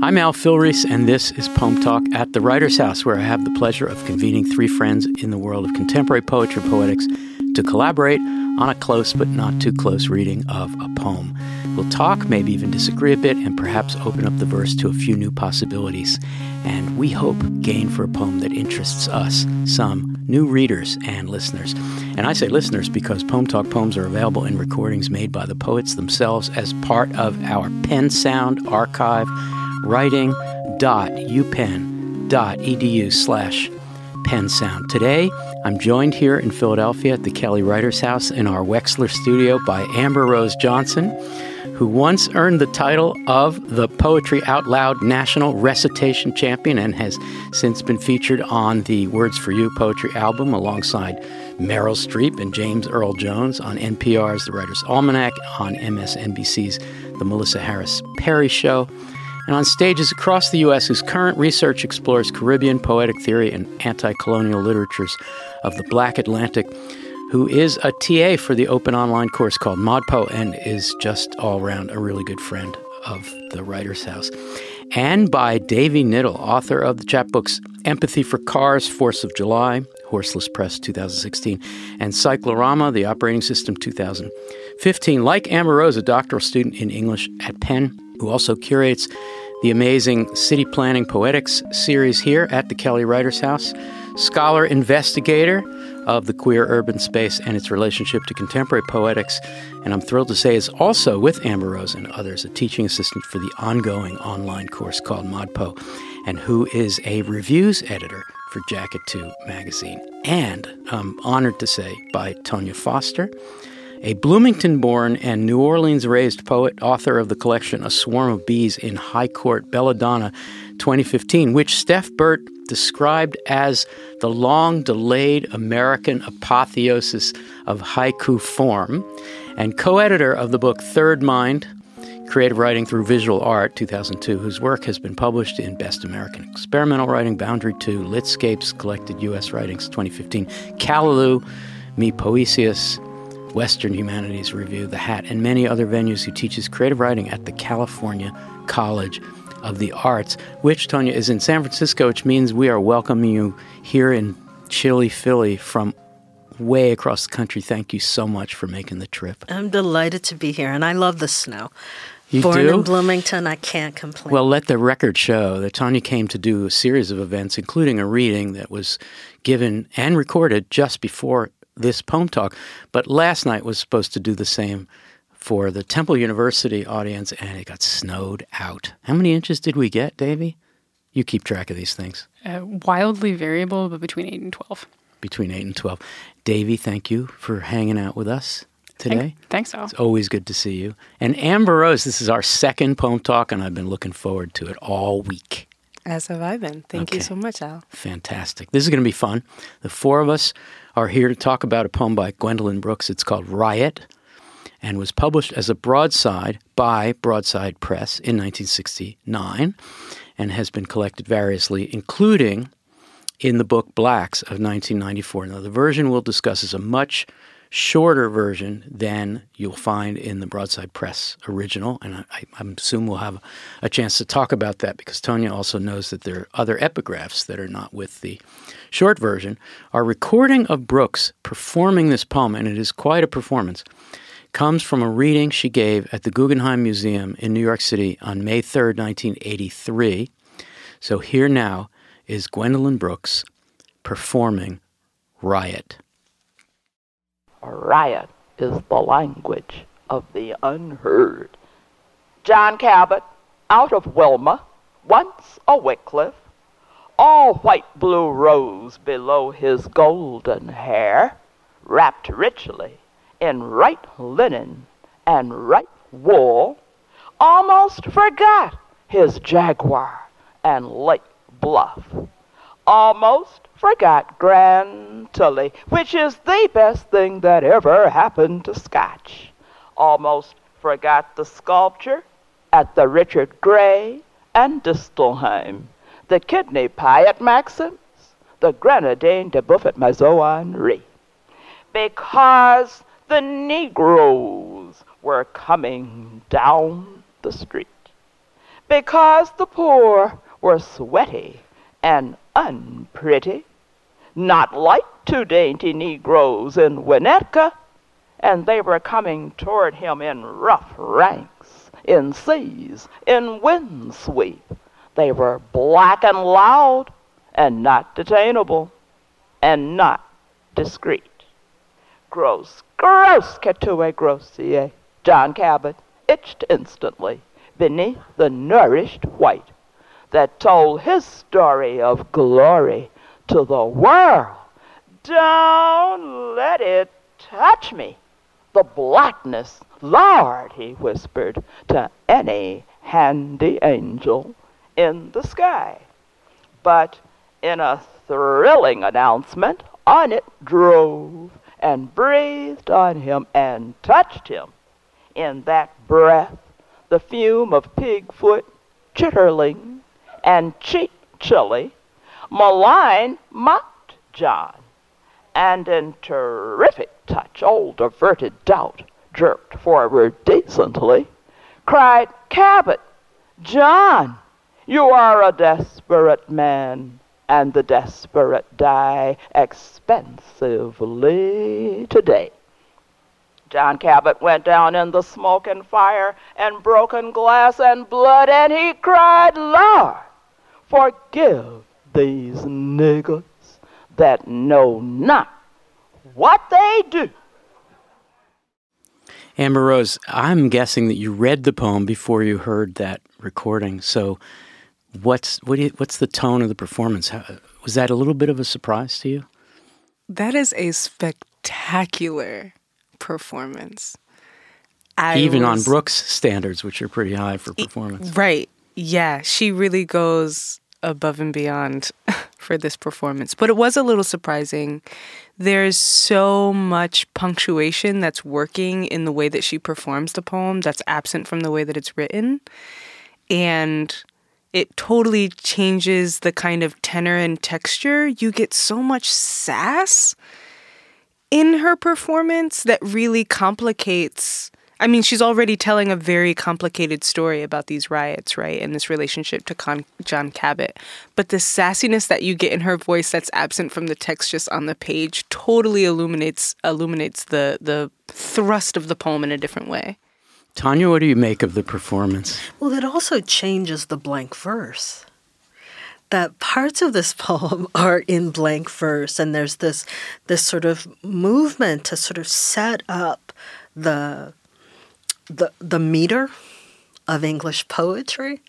I'm Al Filreis, and this is Poem Talk at the Writer's House, where I have the pleasure of convening three friends in the world of contemporary poetry poetics to collaborate on a close but not too close reading of a poem. We'll talk, maybe even disagree a bit, and perhaps open up the verse to a few new possibilities. And we hope gain for a poem that interests us, some new readers and listeners. And I say listeners because Poem Talk poems are available in recordings made by the poets themselves as part of our PennSound archive, writing.upenn.edu slash pennsound. Today, I'm joined here in Philadelphia at the Kelly Writers House in our Wexler studio by Amber Rose Johnson who once earned the title of the Poetry Out Loud National Recitation Champion and has since been featured on the Words for You poetry album alongside Meryl Streep and James Earl Jones on NPR's The Writer's Almanac, on MSNBC's The Melissa Harris Perry Show, and on stages across the U.S. whose current research explores Caribbean poetic theory and anti colonial literatures of the Black Atlantic who is a TA for the open online course called ModPo and is just all around a really good friend of the Writer's House. And by Davy Knittle, author of the chapbooks Empathy for Cars, Fourth of July, Horseless Press 2016, and Cyclorama, the Operating System 2015. Like Amber Rose, a doctoral student in English at Penn, who also curates the amazing City Planning Poetics series here at the Kelly Writers House, scholar investigator of the queer urban space and its relationship to contemporary poetics. And I'm thrilled to say is also with Amber Rose and others a teaching assistant for the ongoing online course called ModPo, and who is a reviews editor for Jacket 2 magazine. And I'm honored to say by Tonya Foster, a Bloomington born and New Orleans raised poet, author of the collection A Swarm of Bees in High Court Belladonna 2015, which Steph Burt described as the long delayed American apotheosis of haiku form, and co editor of the book Third Mind Creative Writing Through Visual Art, 2002, whose work has been published in Best American Experimental Writing, Boundary 2, Litscapes, Collected U.S. Writings, 2015, Callaloo, MiPOesias, Western Humanities Review, The Hat, and many other venues who teaches creative writing at the California College of the Arts, which, Tonya, is in San Francisco, which means we are welcoming you here in chilly Philly from way across the country. Thank you so much for making the trip. I'm delighted to be here, and I love the snow. You Born do? in Bloomington, I can't complain. Well, let the record show that Tonya came to do a series of events, including a reading that was given and recorded just before this poem talk. But last night was supposed to do the same for the Temple University audience, and it got snowed out. How many inches did we get, Davy? You keep track of these things. Uh, wildly variable, but between 8 and 12. Between 8 and 12. Davy, thank you for hanging out with us today. Thank, thanks, Al. It's always good to see you. And Amber Rose, this is our second poem talk, and I've been looking forward to it all week. As have I been. Thank Okay. you so much, Al. Fantastic. This is going to be fun. The four of us are here to talk about a poem by Gwendolyn Brooks. It's called Riot and was published as a broadside by Broadside Press in 1969 and has been collected variously, including in the book Blacks of 1994. Now, the version we'll discuss is a much shorter version than you'll find in the Broadside Press original, and I, I, assume we'll have a chance to talk about that because Tonya also knows that there are other epigraphs that are not with the short version. Our recording of Brooks performing this poem, and it is quite a performance, comes from a reading she gave at the Guggenheim Museum in New York City on May 3rd, 1983. So here now is Gwendolyn Brooks performing Riot. Riot is the language of the unheard. John Cabot, out of Wilma, once a Wycliffe, all white blue rose below his golden hair, wrapped richly in right linen and right wool, almost forgot his jaguar and Lake Bluff. Almost forgot Grandtully, which is the best thing that ever happened to Scotch. Almost forgot the sculpture at the Richard Gray and Distelheim, the kidney pie at Maxim's, the grenadine de Boeuf Maison Because the Negroes were coming down the street. because the poor were sweaty and unpretty, not like two dainty Negroes in Winnetka, and they were coming toward him in rough ranks, in seas, in windsweep. They were black and loud, and not detainable, and not discreet. Gross, gross, Que tu es grossier. John Cabot itched instantly beneath the nourished white that told his story of glory to the world. Don't let it touch me. The blackness, Lord, he whispered to any handy angel in the sky. But in a thrilling announcement, on it drove and breathed on him and touched him in that breath the fume of pigfoot, chitterling, and cheap chili, malign mocked John, and in terrific touch old averted doubt jerked forward decently, cried, Cabot, John, you are a desperate man, and the desperate die expensively today. John Cabot went down in the smoke and fire and broken glass and blood, and he cried, Lord, forgive these niggers that know not what they do. Amber Rose, I'm guessing that you read the poem before you heard that recording. So, what's what you, what's the tone of the performance? How, was that a little bit of a surprise to you? That is a spectacular performance. I Even on Brooks standards, which are pretty high for performance. Right. Yeah, she really goes above and beyond for this performance. But it was a little surprising. There's so much punctuation that's working in the way that she performs the poem that's absent from the way that it's written. And it totally changes the kind of tenor and texture. You get so much sass in her performance that really complicates. I mean, she's already telling a very complicated story about these riots, right? And this relationship to Con- John Cabot. But the sassiness that you get in her voice that's absent from the text just on the page totally illuminates illuminates the the thrust of the poem in a different way. Tonya, what do you make of the performance? Well, it also changes the blank verse. That parts of this poem are in blank verse, and there's this this sort of movement to sort of set up the the the meter of English poetry,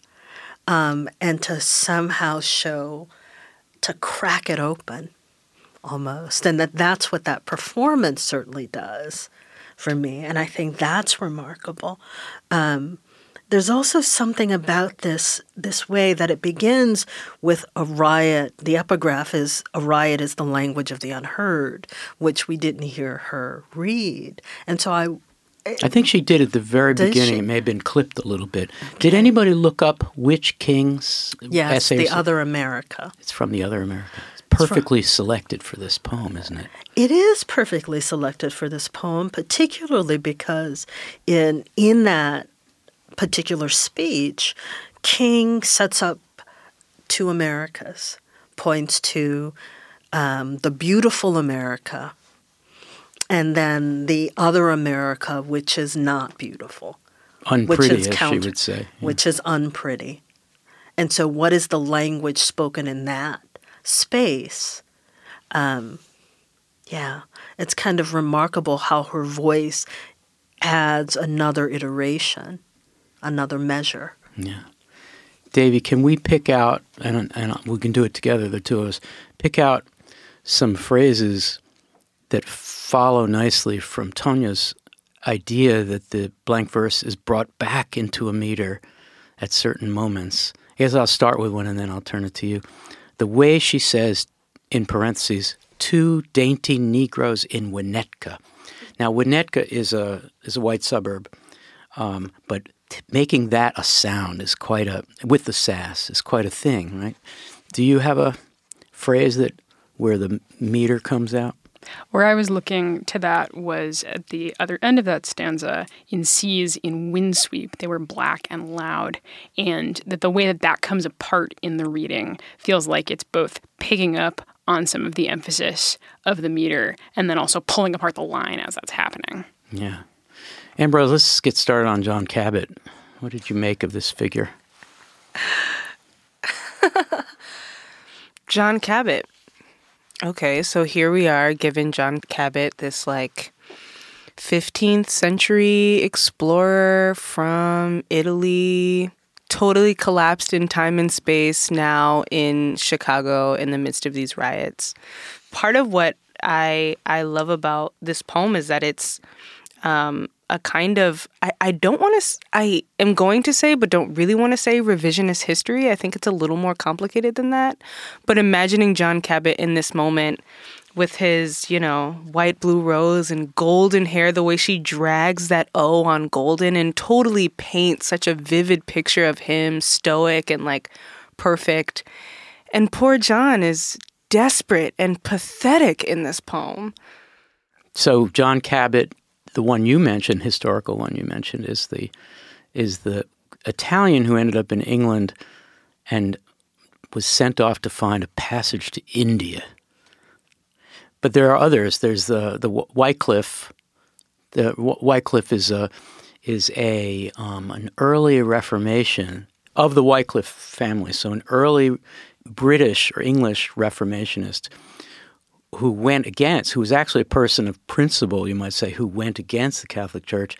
um, and to somehow show to crack it open, almost, and that that's what that performance certainly does for me, and I think that's remarkable. Um, there's also something about this this way that it begins with a riot. The epigraph is a riot is the language of the unheard, which we didn't hear her read, and so I. I think she did at the very Did beginning. she? It may have been clipped a little bit. Did anybody look up which king's Yes, essay? the other America. It's from the other America. It's perfectly selected for this poem, isn't it? It is perfectly selected for this poem, particularly because in in that particular speech, King sets up two Americas, points to um, the beautiful America, and then the other America, which is not beautiful, which Unpretty, is as she would say. which is unpretty. And so, what is the language spoken in that space? Um, yeah, it's kind of remarkable how her voice adds another iteration, another measure. Yeah. Davy, can we pick out, and, and we can do it together, the two of us, pick out some phrases that follow nicely from Tonya's idea that the blank verse is brought back into a meter at certain moments. I guess I'll start with one and then I'll turn it to you. The way she says, in parentheses, two dainty Negroes in Winnetka. Now, Winnetka is a is a white suburb, um, but t- making that a sound is quite a with the sass is quite a thing, right? Do you have a phrase that where the meter comes out? Where I was looking to that was at the other end of that stanza in seas in windsweep. They were black and loud, and that the way that that comes apart in the reading feels like it's both picking up on some of the emphasis of the meter and then also pulling apart the line as that's happening. Yeah. Amber Rose, let's get started on John Cabot. What did you make of this figure? John Cabot. Okay, so here we are giving John Cabot this like 15th century explorer from Italy, totally collapsed in time and space now in Chicago in the midst of these riots. Part of what I I love about this poem is that it's um, a kind of I, I don't want to I am going to say but don't really want to say revisionist history. I think it's a little more complicated than that. But imagining John Cabot in this moment with his, you know, white blue rose and golden hair, the way she drags that O on golden and totally paints such a vivid picture of him stoic and like perfect. And poor John is desperate and pathetic in this poem. So John Cabot the one you mentioned, historical one you mentioned, is the is the Italian who ended up in England and was sent off to find a passage to India. But there are others. There's the the Wycliffe. The Wycliffe is a is a um, an early Reformation of the Wycliffe family. So an early British or English Reformationist who went against, who was actually a person of principle, you might say, who went against the Catholic Church,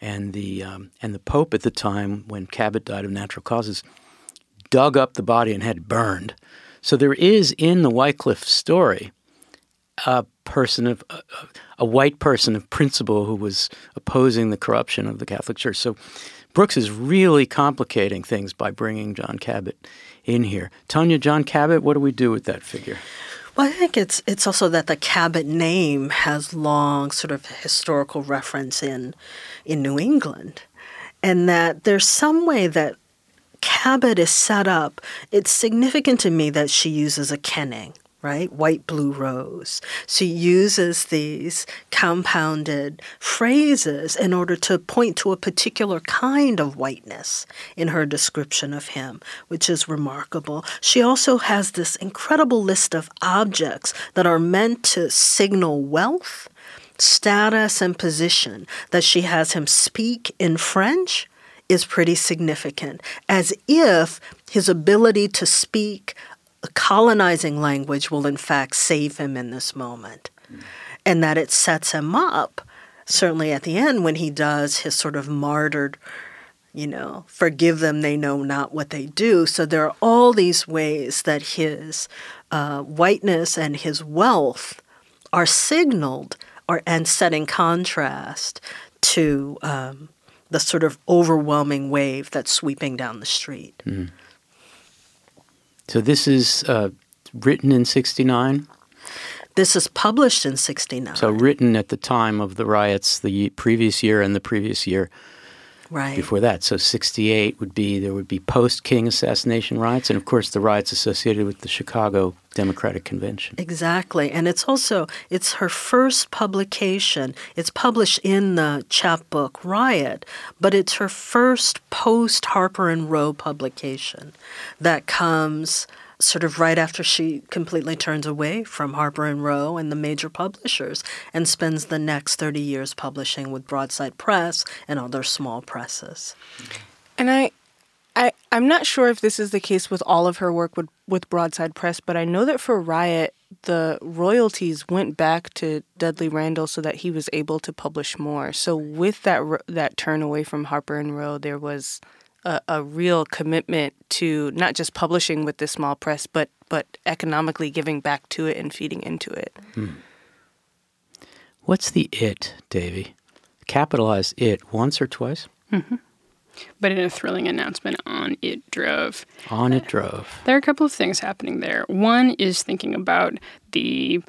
and the um, and the Pope at the time, when Cabot died of natural causes, dug up the body and had it burned. So there is in the Wycliffe story a person of a, a white person of principle who was opposing the corruption of the Catholic Church. So Brooks is really complicating things by bringing John Cabot in here. Tonya, John Cabot, what do we do with that figure? Well, I think it's it's also that the Cabot name has long sort of historical reference in in New England, and that there's some way that Cabot is set up. It's significant to me that she uses a kenning right? White, blue, rose. She uses these compounded phrases in order to point to a particular kind of whiteness in her description of him, which is remarkable. She also has this incredible list of objects that are meant to signal wealth. Status and position that she has him speak in French is pretty significant, as if his ability to speak a colonizing language will in fact save him in this moment. Mm. And that it sets him up, certainly at the end when he does his sort of martyred, you know, forgive them, they know not what they do. So there are all these ways that his uh, whiteness and his wealth are signaled or, and set in contrast to um, the sort of overwhelming wave that's sweeping down the street. Mm. So this is uh, written in 69? This is published in 69. So written at the time of the riots the previous year and the previous year right. before that. So 68 would be, there would be post-King assassination riots and, of course, the riots associated with the Chicago Democratic Convention. Exactly. And it's also, it's her first publication. It's published in the chapbook Riot, but it's her first post-Harper and Row publication that comes – sort of right after she completely turns away from Harper and Row and the major publishers and spends the next 30 years publishing with Broadside Press and other small presses. And I I I'm not sure if this is the case with all of her work with with Broadside Press, but I know that for Riot the royalties went back to Dudley Randall so that he was able to publish more. So with that that turn away from Harper and Row, there was a, a, real commitment to not just publishing with this small press, but but economically giving back to it and feeding into it. Hmm. What's the it, Davy? Capitalize it once or twice? Mm-hmm. But in a thrilling announcement on It Drove. On It Drove. There are a couple of things happening there. One is thinking about the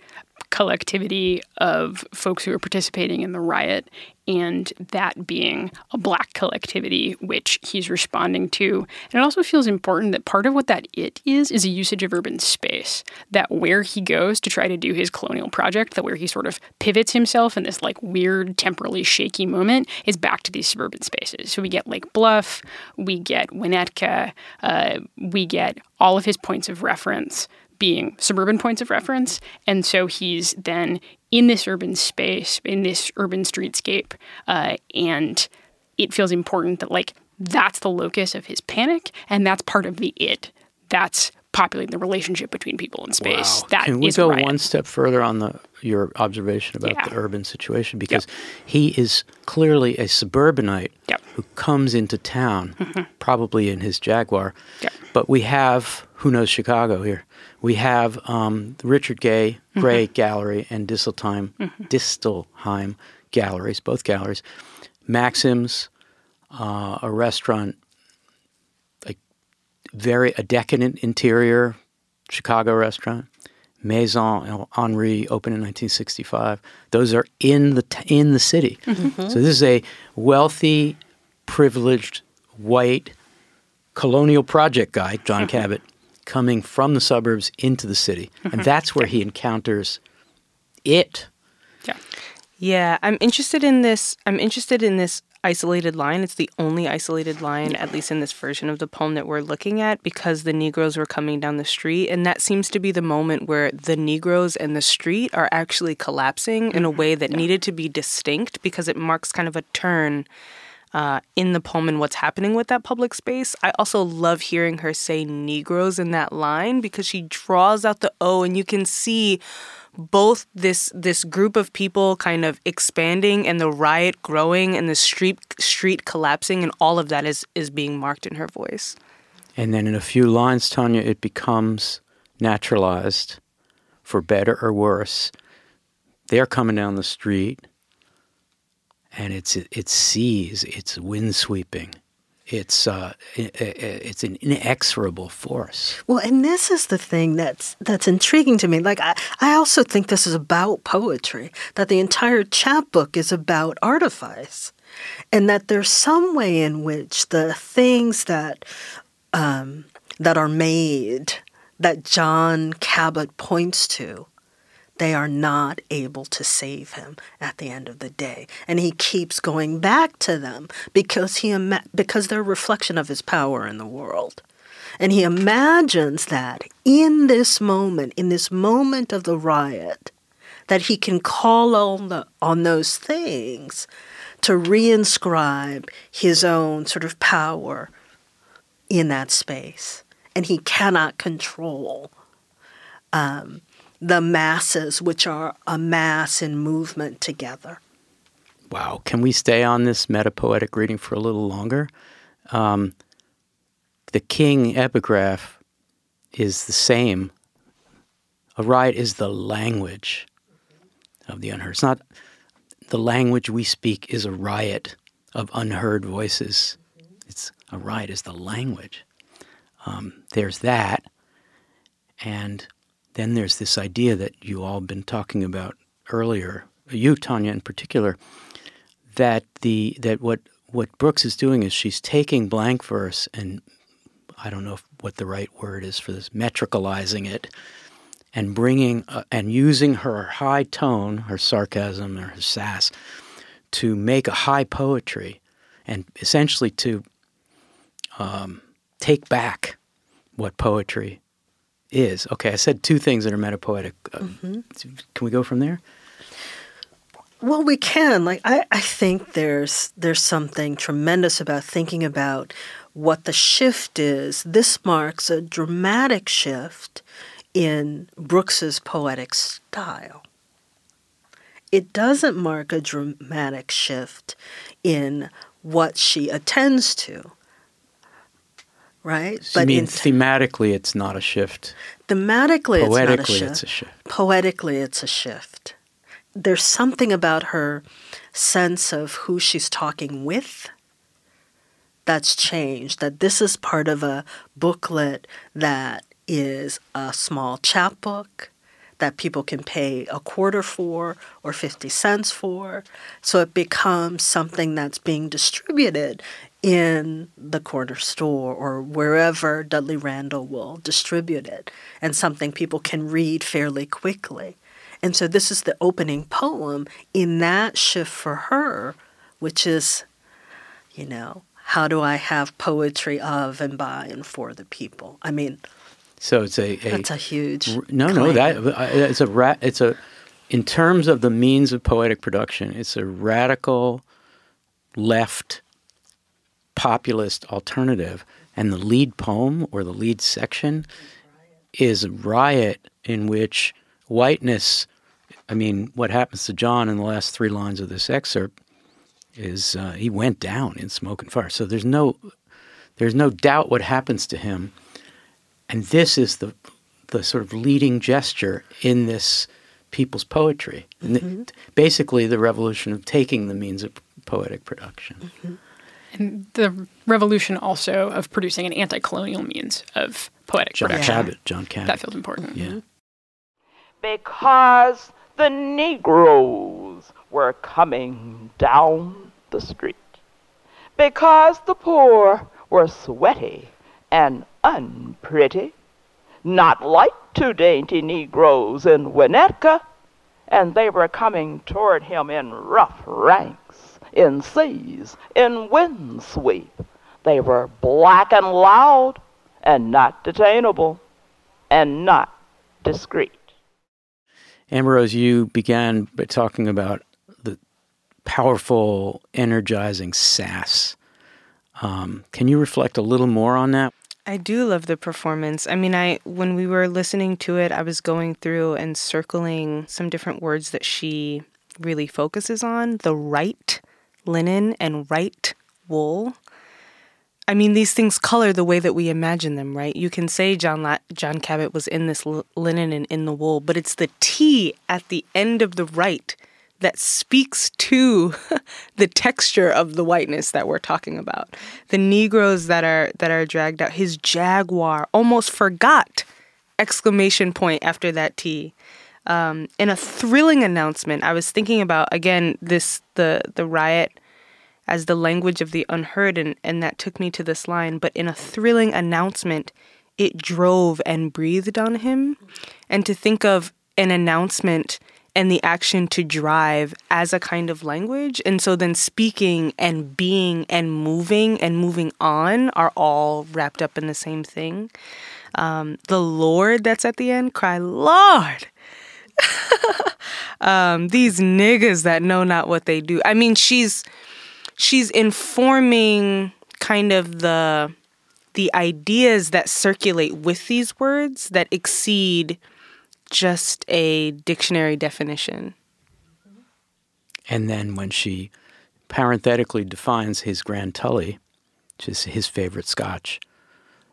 collectivity of folks who are participating in the riot and that being a black collectivity which he's responding to. And it also feels important that part of what that it is is a usage of urban space. That where he goes to try to do his colonial project, that where he sort of pivots himself in this like weird, temporally shaky moment, is back to these suburban spaces. So we get Lake Bluff, we get Winnetka, uh, we get all of his points of reference being suburban points of reference. And so he's then in this urban space, in this urban streetscape, uh, and it feels important that like that's the locus of his panic, and that's part of the it. That's populating the relationship between people in space. Wow. That Can we go one step further on the your observation about Yeah. the urban situation? Because he is clearly a suburbanite Yep. who comes into town, probably in his Jaguar. Yep. But we have who knows Chicago here. We have um, the Richard Gay Gray Gallery and Distelheim Distelheim galleries, both galleries. Maxim's, uh, a restaurant very a decadent interior Chicago restaurant. Maison Henri opened in 1965. Those are in the t- in the city. So this is a wealthy, privileged, white colonial project guy, John Cabot, coming from the suburbs into the city, and mm-hmm. that's where he encounters it. Yeah. Yeah, I'm interested in this. I'm interested in this isolated line. It's the only isolated line, at least in this version of the poem that we're looking at, because the Negroes were coming down the street. And that seems to be the moment where the Negroes and the street are actually collapsing in a mm-hmm. way that needed to be distinct because it marks kind of a turn uh, in the poem and what's happening with that public space. I also love hearing her say Negroes in that line because she draws out the O and you can see both this this group of people kind of expanding and the riot growing and the street street collapsing and all of that is is being marked in her voice. And then in a few lines, Tonya, it becomes naturalized for better or worse. They're coming down the street and it's it's seas, it's wind sweeping. It's uh, it's an inexorable force. Well, and this is the thing that's that's intriguing to me. Like I, I also think this is about poetry. That the entire chapbook is about artifice, and that there's some way in which the things that um, that are made that John Cabot points to, they are not able to save him at the end of the day, and he keeps going back to them because he ima- because they're a reflection of his power in the world. And he imagines that in this moment, in this moment of the riot, that he can call on, the, on those things to reinscribe his own sort of power in that space. And he cannot control um, the masses, which are a mass in movement together. Wow. Can we stay on this metapoetic reading for a little longer? Um, the king epigraph is the same. A riot is the language of the unheard. It's not the language we speak is a riot of unheard voices. It's a riot is the language. Um, there's that, and then there's this idea that you all been talking about earlier, you Tonya in particular, that the that what what Brooks is doing is she's taking blank verse and I don't know if, what the right word is for this, metricalizing it, and bringing uh, and using her high tone, her sarcasm or her sass, to make a high poetry, and essentially to um, take back what poetry is. Okay, I said two things that are metapoetic. Uh, Can we go from there? Well, we can. Like I, I think there's there's something tremendous about thinking about what the shift is. This marks a dramatic shift in Brooks's poetic style. It doesn't mark a dramatic shift in what she attends to. Right? So you mean thematically, it's not a shift. thematically, it's not a Poetically, shift. it's a shift. Poetically, it's a shift. There's something about her sense of who she's talking with that's changed. That this is part of a booklet that is a small chapbook, that people can pay a quarter for or 50 cents for. So it becomes something that's being distributed in the corner store or wherever Dudley Randall will distribute it, and something people can read fairly quickly. And so this is the opening poem in that shift for her, which is, you know, how do I have poetry of and by and for the people? I mean, so it's a, a that's a huge no no that uh, it's a ra- it's a in terms of the means of poetic production it's a radical left populist alternative and the lead poem or the lead section is a riot in which whiteness I mean what happens to John in the last 3 lines of this excerpt is uh, he went down in smoke and fire so there's no there's no doubt what happens to him and this is the the sort of leading gesture in this people's poetry. Mm-hmm. Basically, the revolution of taking the means of poetic production. Mm-hmm. And the revolution also of producing an anti-colonial means of poetic John production. Cabot. John Cabot. That feels important. Yeah. Because the Negroes were coming down the street. Because the poor were sweaty and unpretty, not like two dainty Negroes in Winnetka, and they were coming toward him in rough ranks, in seas, in windsweep. They were black and loud, and not detainable, and not discreet. Amber you began by talking about the powerful, energizing sass. Um, can you reflect a little more on that? I do love the performance. I mean, I when we were listening to it, I was going through and circling some different words that she really focuses on, the right linen and right wool. I mean, these things color the way that we imagine them, right? You can say John La- John Cabot was in this l- linen and in the wool, but it's the T at the end of the right that speaks to the texture of the whiteness that we're talking about. The Negroes that are that are dragged out. His jaguar almost forgot exclamation point after that T. Um, in a thrilling announcement, I was thinking about again this the the riot as the language of the unheard, and, and that took me to this line. But in a thrilling announcement, it drove and breathed on him. And to think of an announcement and the action to drive as a kind of language. And so then speaking and being and moving and moving on are all wrapped up in the same thing. Um, the Lord that's at the end, cry, Lord. um, these niggas that know not what they do. I mean, she's she's informing kind of the the ideas that circulate with these words that exceed just a dictionary definition. And then when she parenthetically defines his Grandtully, which is his favorite scotch,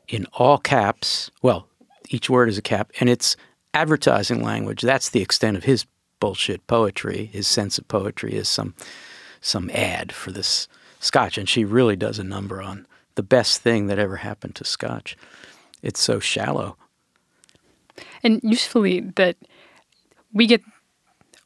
in all caps, well, each word is a cap, and it's advertising language. That's the extent of his bullshit poetry. His sense of poetry is some some ad for this scotch, and she really does a number on the best thing that ever happened to scotch. It's so shallow and usefully that we get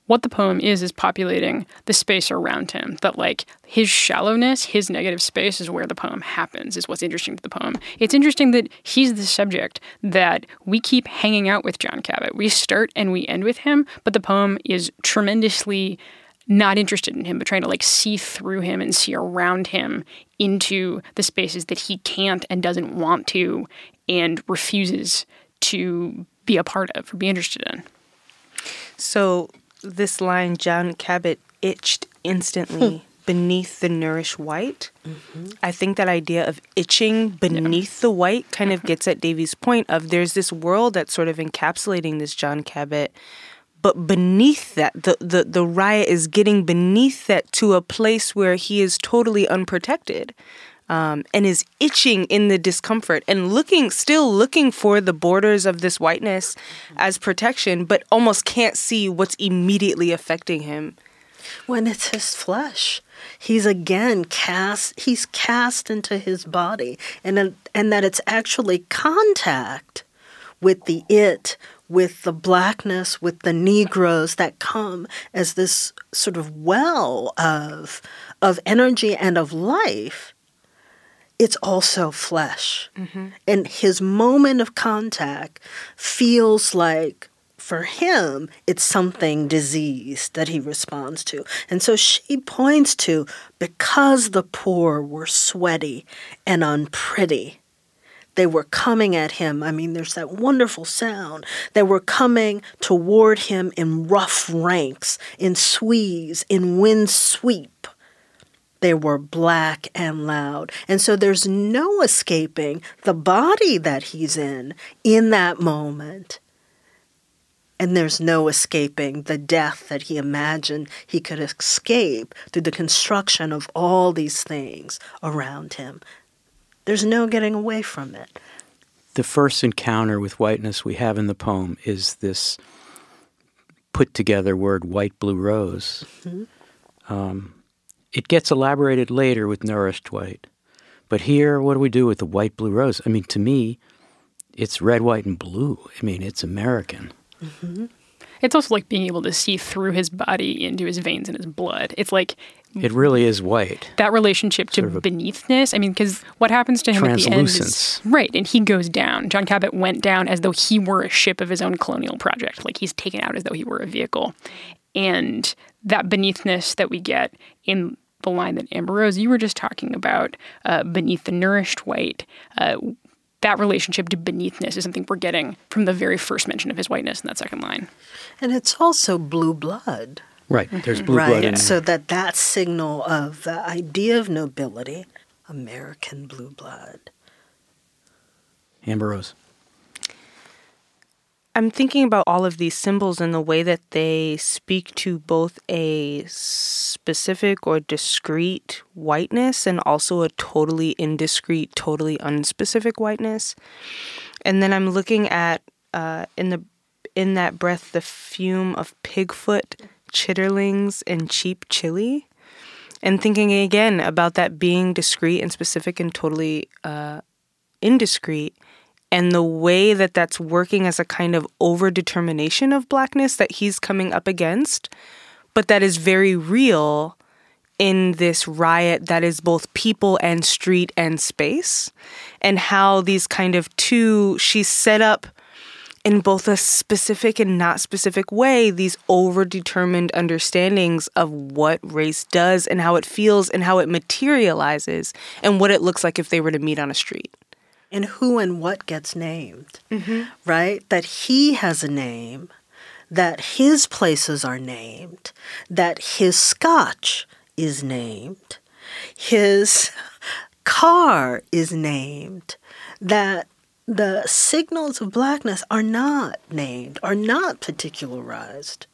what the poem is is populating the space around him that like his shallowness his negative space is where the poem happens is what's interesting to the poem it's interesting that he's the subject that we keep hanging out with john cabot we start and we end with him but the poem is tremendously not interested in him but trying to like see through him and see around him into the spaces that he can't and doesn't want to and refuses to be a part of or be interested in. So this line, John Cabot itched instantly hmm. beneath the nourished white. Mm-hmm. I think that idea of itching beneath yeah. the white kind of gets at Davy's point of there's this world that's sort of encapsulating this John Cabot, but beneath that, the, the, the riot is getting beneath that to a place where he is totally unprotected um, and is itching in the discomfort and looking, still looking for the borders of this whiteness as protection, but almost can't see what's immediately affecting him. When it's his flesh, he's again cast. He's cast into his body, and and that it's actually contact with the it, with the blackness, with the Negroes that come as this sort of well of, of energy and of life, it's also flesh. Mm-hmm. And his moment of contact feels like for him, it's something diseased that he responds to. And so she points to because the poor were sweaty and unpretty, they were coming at him. I mean, there's that wonderful sound. They were coming toward him in rough ranks, in squeeze, in wind sweep. They were black and loud. And so there's no escaping the body that he's in in that moment. And there's no escaping the death that he imagined he could escape through the construction of all these things around him. There's no getting away from it. The first encounter with whiteness we have in the poem is this put together word white blue rose. Mm-hmm. Um, it gets elaborated later with nourished white. But here, what do we do with the white blue rose? I mean, to me, it's red, white, and blue. I mean, it's American. Mm-hmm. It's also like being able to see through his body into his veins and his blood. It's like it really is white. That relationship to beneathness. I mean, because what happens to him at the end is right, and he goes down. John Cabot went down as though he were a ship of his own colonial project. Like he's taken out as though he were a vehicle, and that beneathness that we get in the line that Amber Rose you were just talking about, uh, beneath the nourished white. Uh, that relationship to beneathness is something we're getting from the very first mention of his whiteness in that second line. And it's also blue blood. Right. There's blue right. blood in So that that signal of the idea of nobility, American blue blood. Amber Rose. I'm thinking about all of these symbols and the way that they speak to both a specific or discrete whiteness and also a totally indiscrete, totally unspecific whiteness. And then I'm looking at uh, in the in that breath the fume of pigfoot chitterlings and cheap chili. And thinking again about that being discrete and specific and totally uh, indiscreet, and the way that that's working as a kind of overdetermination of blackness that he's coming up against, but that is very real in this riot that is both people and street and space, and how these kind of two, she's set up in both a specific and not specific way these overdetermined understandings of what race does and how it feels and how it materializes and what it looks like if they were to meet on a street. And who and what gets named, mm-hmm. right? That he has a name, that his places are named, that his scotch is named, his car is named, that the signals of blackness are not named, are not particularized,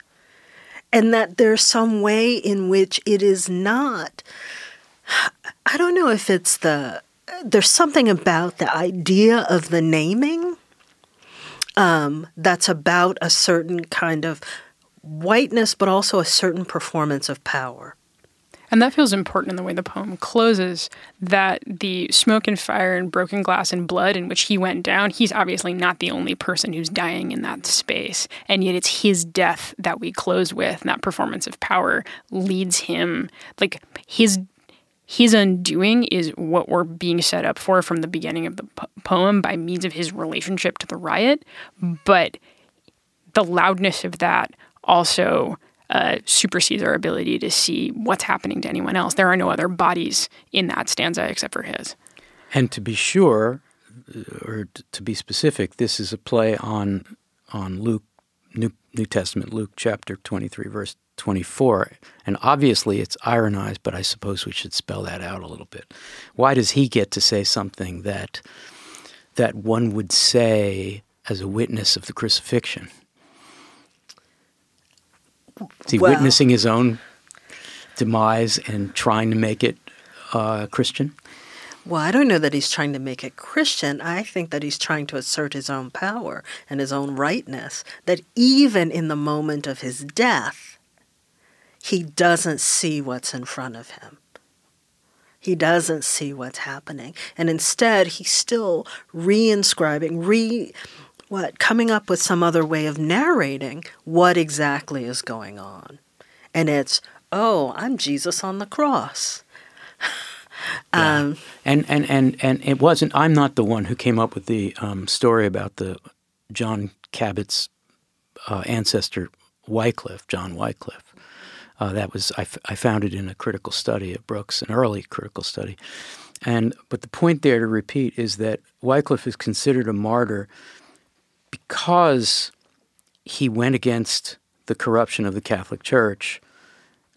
and that there's some way in which it is not. I don't know if it's the. There's something about the idea of the naming um, that's about a certain kind of whiteness, but also a certain performance of power. And that feels important in the way the poem closes that the smoke and fire and broken glass and blood in which he went down, he's obviously not the only person who's dying in that space. And yet it's his death that we close with. And that performance of power leads him, like his his undoing is what we're being set up for from the beginning of the po- poem by means of his relationship to the riot. But the loudness of that also uh, supersedes our ability to see what's happening to anyone else. There are no other bodies in that stanza except for his. And to be sure, or to be specific, this is a play on on Luke, New, New Testament, Luke chapter 23, verse 24. And obviously it's ironized, but I suppose we should spell that out a little bit. Why does he get to say something that that one would say as a witness of the crucifixion? Is he well, witnessing his own demise and trying to make it uh, Christian? Well, I don't know that he's trying to make it Christian. I think that he's trying to assert his own power and his own rightness. That even in the moment of his death, he doesn't see what's in front of him. He doesn't see what's happening. And instead, he's still reinscribing, re what coming up with some other way of narrating what exactly is going on. And it's, oh, I'm Jesus on the cross. um, and, and, and, and it wasn't, I'm not the one who came up with the um, story about the John Cabot's uh, ancestor, Wycliffe, John Wycliffe. Uh, that was I, f- I found it in a critical study at Brooks, an early critical study. And but the point there to repeat is that Wycliffe is considered a martyr because he went against the corruption of the Catholic Church,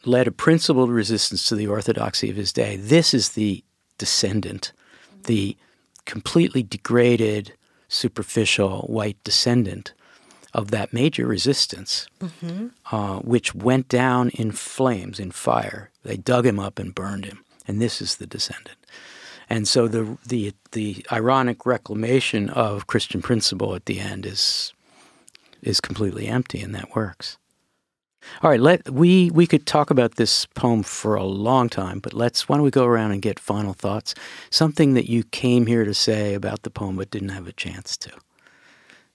led a principled resistance to the orthodoxy of his day. This is the descendant, the completely degraded, superficial white descendant of that major resistance, mm-hmm. uh, which went down in flames, in fire. They dug him up and burned him. And this is the descendant. And so the the the ironic reclamation of Christian principle at the end is is completely empty, and that works. All right, let we we could talk about this poem for a long time, but let's why don't we go around and get final thoughts? Something that you came here to say about the poem but didn't have a chance to.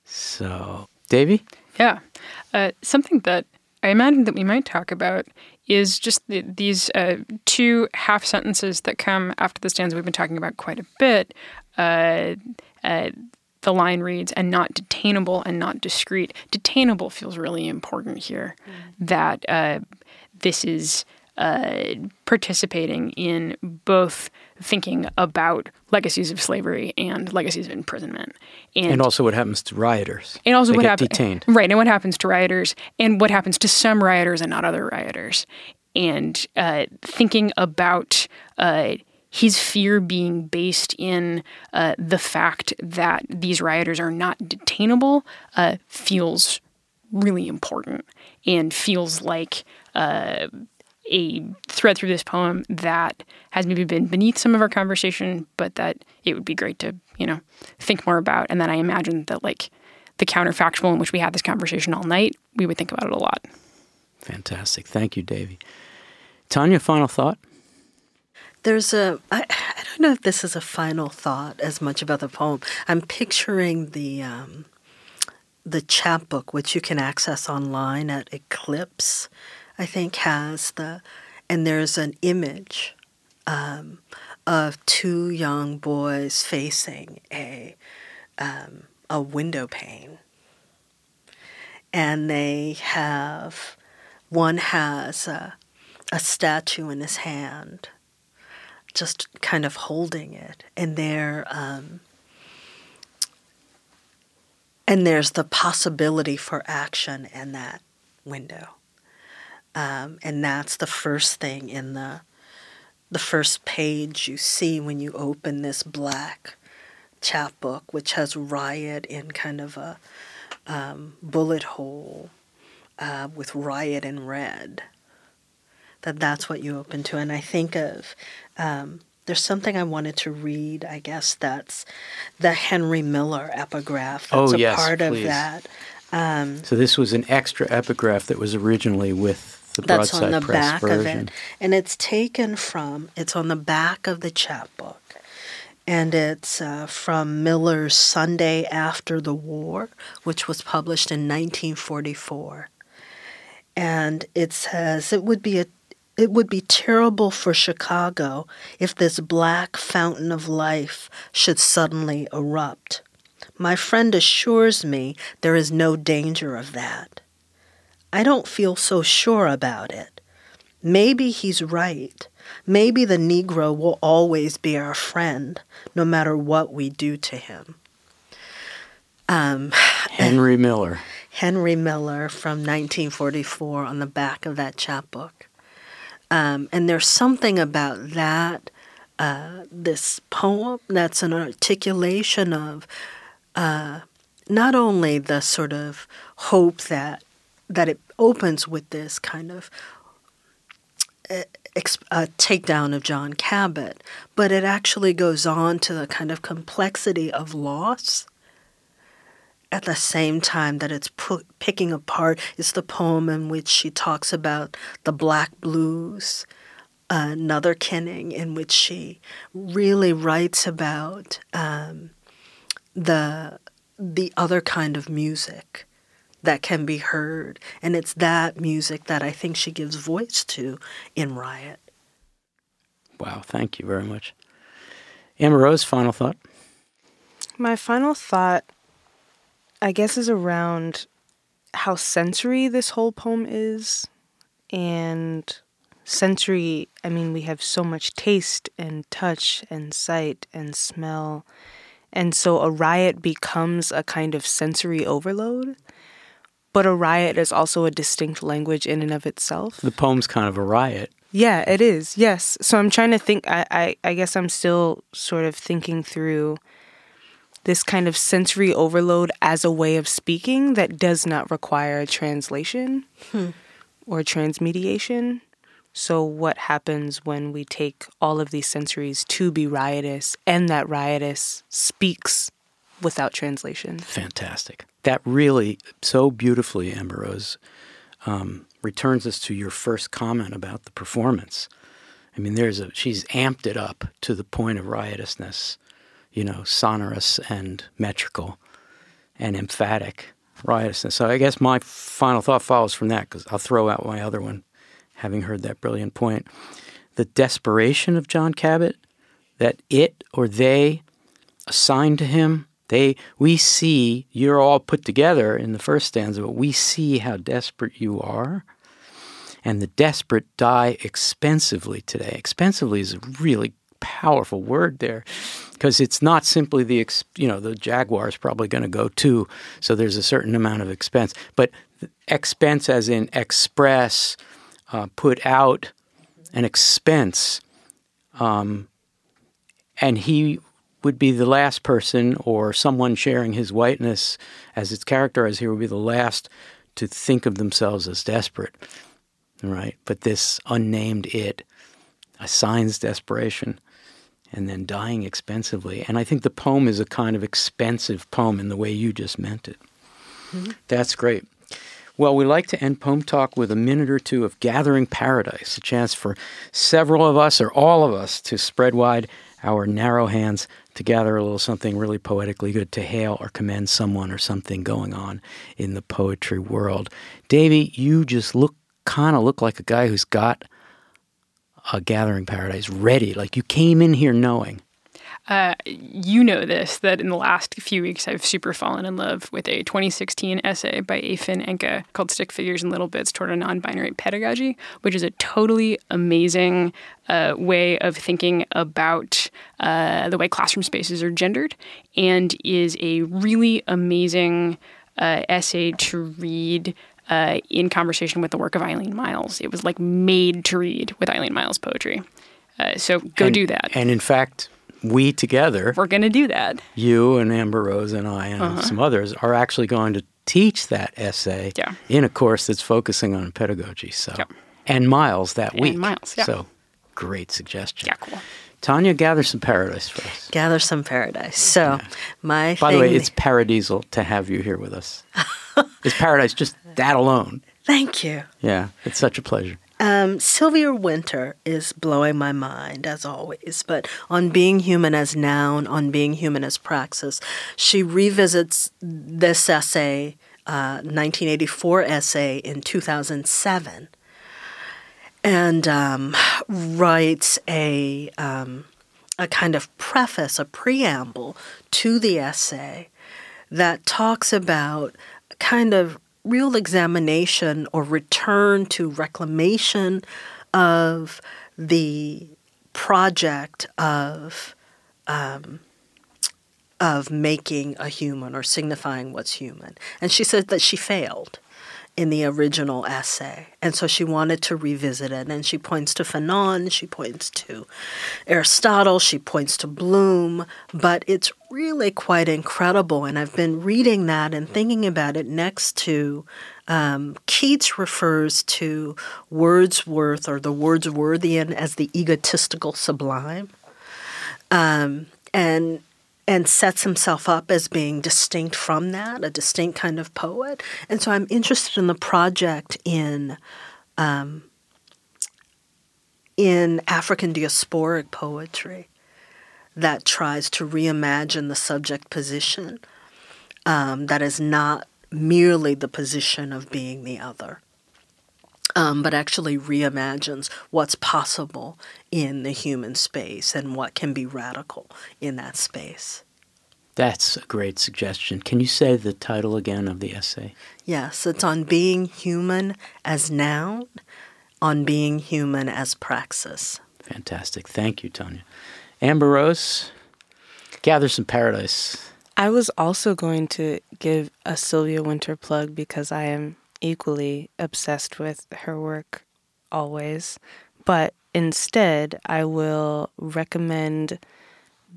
So, Davy? Yeah. Uh, something that I imagine that we might talk about is just the, these uh, two half sentences that come after the stanza we've been talking about quite a bit. Uh, uh, the line reads, and not detainable and not discreet. Detainable feels really important here, mm. that uh, this is uh, participating in both thinking about legacies of slavery and legacies of imprisonment, and, and also what happens to rioters, and also they what happens detained, right, and what happens to rioters, and what happens to some rioters and not other rioters, and uh, thinking about uh, his fear being based in uh, the fact that these rioters are not detainable uh, feels really important and feels like uh, a thread through this poem that has maybe been beneath some of our conversation, but that it would be great to, you know, think more about. And then I imagine that like the counterfactual in which we had this conversation all night, we would think about it a lot. Fantastic. Thank you, Davy. Tonya, final thought? There's a, I, I don't know if this is a final thought as much about the poem. I'm picturing the, um, the chapbook, which you can access online at Eclipse I think, has the, and there's an image um, of two young boys facing a um, a window pane, and they have one has a, a statue in his hand, just kind of holding it, and they're um, and there's the possibility for action in that window. Um, and that's the first thing in the the first page you see when you open this black chapbook, which has riot in kind of a um, bullet hole uh, with riot in red. That that's what you open to, and I think of. Um, there's something I wanted to read. I guess that's the Henry Miller epigraph. That's oh, yes, a part please. of that. Um, so this was an extra epigraph that was originally with the that's on the back version. of it, and it's taken from. It's on the back of the chapbook, and it's uh, from Miller's Sunday After the War, which was published in 1944. And it says it would be a it would be terrible for Chicago if this black fountain of life should suddenly erupt. My friend assures me there is no danger of that. I don't feel so sure about it. Maybe he's right. Maybe the Negro will always be our friend, no matter what we do to him. Um, Henry Miller. Henry Miller from 1944 on the back of that chapbook. Um, and there's something about that, uh, this poem, that's an articulation of uh, not only the sort of hope that that it opens with this kind of a takedown of John Cabot, but it actually goes on to the kind of complexity of loss. At the same time that it's picking apart, it's the poem in which she talks about the black blues, uh, another Kenning, in which she really writes about um, the the other kind of music that can be heard. And it's that music that I think she gives voice to in Riot. Wow, thank you very much. Amber Rose, final thought? My final thought, I guess, is around how sensory this whole poem is. And sensory, I mean, we have so much taste and touch and sight and smell. And so a riot becomes a kind of sensory overload. But a riot is also a distinct language in and of itself. The poem's kind of a riot. Yeah, it is. Yes. So I'm trying to think. I, I, I guess I'm still sort of thinking through this kind of sensory overload as a way of speaking that does not require translation Hmm. or transmediation. So, what happens when we take all of these sensories to be riotous and that riotous speaks without translation? Fantastic. That really, so beautifully, Amber Rose, um, returns us to your first comment about the performance. I mean, there's a she's amped it up to the point of riotousness, you know, sonorous and metrical and emphatic riotousness. So I guess my final thought follows from that because I'll throw out my other one, having heard that brilliant point. The desperation of John Cabot, that it or they assigned to him, they we see you're all put together in the first stanza, but we see how desperate you are. And the desperate die expensively today. Expensively is a really powerful word there because it's not simply the you know the jaguar is probably going to go too so there's a certain amount of expense but expense as in express uh, put out an expense um, and he would be the last person or someone sharing his whiteness as its characterized here would be the last to think of themselves as desperate right but this unnamed it assigns desperation and then dying expensively. And I think the poem is a kind of expensive poem in the way you just meant it. Mm-hmm. That's great. Well, we like to end Poem Talk with a minute or two of Gathering Paradise, a chance for several of us or all of us to spread wide our narrow hands to gather a little something really poetically good to hail or commend someone or something going on in the poetry world. Davy, you just look kind of look like a guy who's got a gathering paradise ready. Like you came in here knowing. Uh, you know this that in the last few weeks I've super fallen in love with a 2016 essay by Afin Enka called "Stick Figures and Little Bits Toward a Non-Binary Pedagogy," which is a totally amazing uh, way of thinking about uh, the way classroom spaces are gendered, and is a really amazing uh, essay to read uh, in conversation with the work of Eileen Myles. It was like made to read with Eileen Myles poetry. Uh, so go And- do that. And in fact, we together, We're going to do that. you and Amber Rose and I and uh-huh. some others, are actually going to teach that essay Yeah. in a course that's focusing on pedagogy. So, Yep. and Myles that And week. Myles, yeah. So, great suggestion. Yeah, cool. Tonya, gather some paradise for us. Gather some paradise. So, my By thing. the way, it's paradisal to have you here with us. it's paradise just that alone. Thank you. Yeah, it's such a pleasure. Um, Sylvia Wynter is blowing my mind as always, but on being human as noun, on being human as praxis, she revisits this essay, uh, 1984 essay in 2007, and um, writes a um, a kind of preface, a preamble to the essay that talks about kind of real examination or return to reclamation of the project of um, of making a human or signifying what's human. And she said that she failed in the original essay. And so she wanted to revisit it. And she points to Fanon, she points to Aristotle, she points to Bloom, but it's really quite incredible. And I've been reading that and thinking about it next to um, Keats refers to Wordsworth or the Wordsworthian as the egotistical sublime. Um, and and sets himself up as being distinct from that, a distinct kind of poet. And so I'm interested in the project in um, in African diasporic poetry that tries to reimagine the subject position um, that is not merely the position of being the other. Um, but actually reimagines what's possible in the human space and what can be radical in that space. That's a great suggestion. Can you say the title again of the essay? Yes, it's on being human as noun, on being human as praxis. Fantastic. Thank you, Tonya. Amber Rose, Gather Some Paradise. I was also going to give a Sylvia Wynter plug because I am equally obsessed with her work always. But instead, I will recommend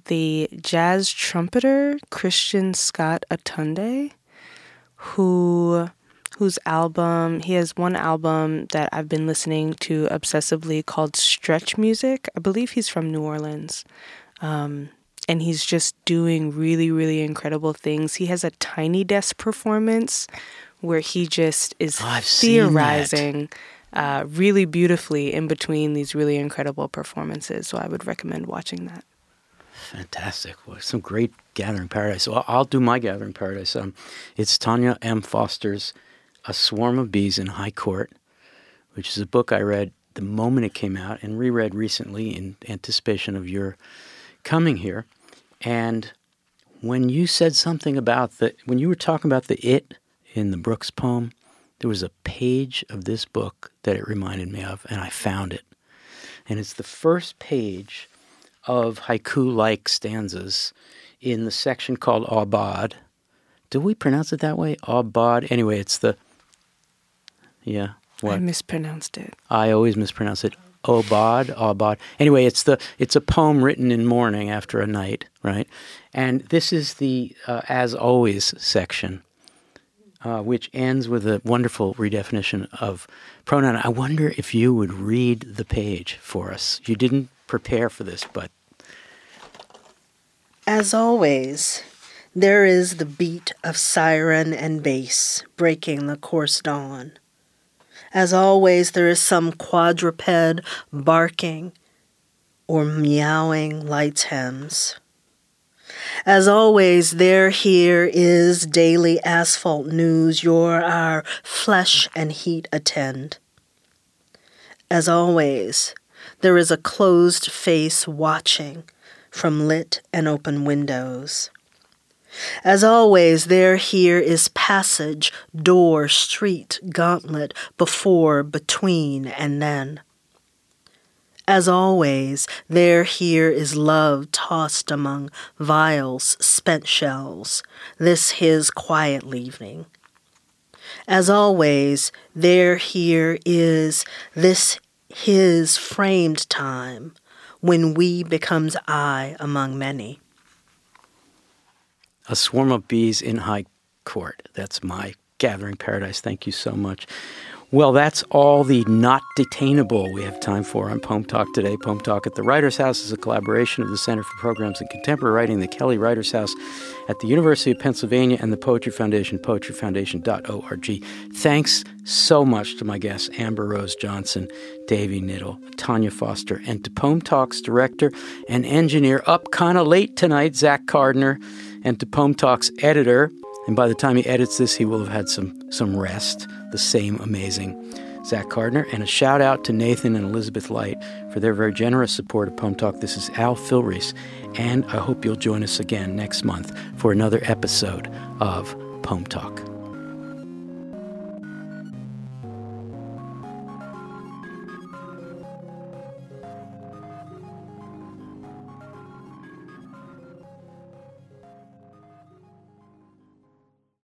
the jazz trumpeter Christian Scott Atunde, who whose album he has one album that I've been listening to obsessively called Stretch Music. I believe he's from New Orleans. Um, and he's just doing really, really incredible things. He has a tiny desk performance where he just is oh, theorizing uh, really beautifully in between these really incredible performances. So I would recommend watching that. Fantastic. Well, some great Gathering Paradise. Well, I'll do my Gathering Paradise. Um, it's Tonya M. Foster's A Swarm of Bees in High Court, which is a book I read the moment it came out and reread recently in anticipation of your coming here. And when you said something about the, when you were talking about the it in the Brooks poem, there was a page of this book that it reminded me of, and I found it. And it's the first page of haiku like stanzas in the section called Aubade. Do we pronounce it that way? Aubade? Anyway, it's the. Yeah. What? I mispronounced it. I always mispronounce it. Obad, Obad. Anyway, it's the it's a poem written in mourning after a night, right? And this is the uh, as always section, uh, which ends with a wonderful redefinition of pronoun. I wonder if you would read the page for us. You didn't prepare for this, but as always, there is the beat of siren and bass breaking the coarse dawn. As always, there is some quadruped barking or meowing lights hems. As always, there here is daily asphalt news your our flesh and heat attend. As always, there is a closed face watching from lit and open windows. As always, there here is passage, door, street, gauntlet, before, between, and then. As always, there here is love tossed among vials, spent shells, this his quiet leaving. As always, there here is this his framed time, when we becomes I among many. A Swarm of Bees in High Court. That's my gathering paradise. Thank you so much. Well, that's all the not detainable we have time for on Poem Talk today. Poem Talk at the Writers House is a collaboration of the Center for Programs in Contemporary Writing, the Kelly Writers House at the University of Pennsylvania, and the Poetry Foundation, poetryfoundation.org. Thanks so much to my guests, Amber Rose Johnson, Davy Knittle, Tonya Foster, and to Poem Talk's director and engineer up kind of late tonight, Zach Carduner and to Poem Talk's editor. And by the time he edits this, he will have had some, some rest, the same amazing Zach Carduner. And a shout out to Nathan and Elizabeth Light for their very generous support of Poem Talk. This is Al Filreis, and I hope you'll join us again next month for another episode of Poem Talk.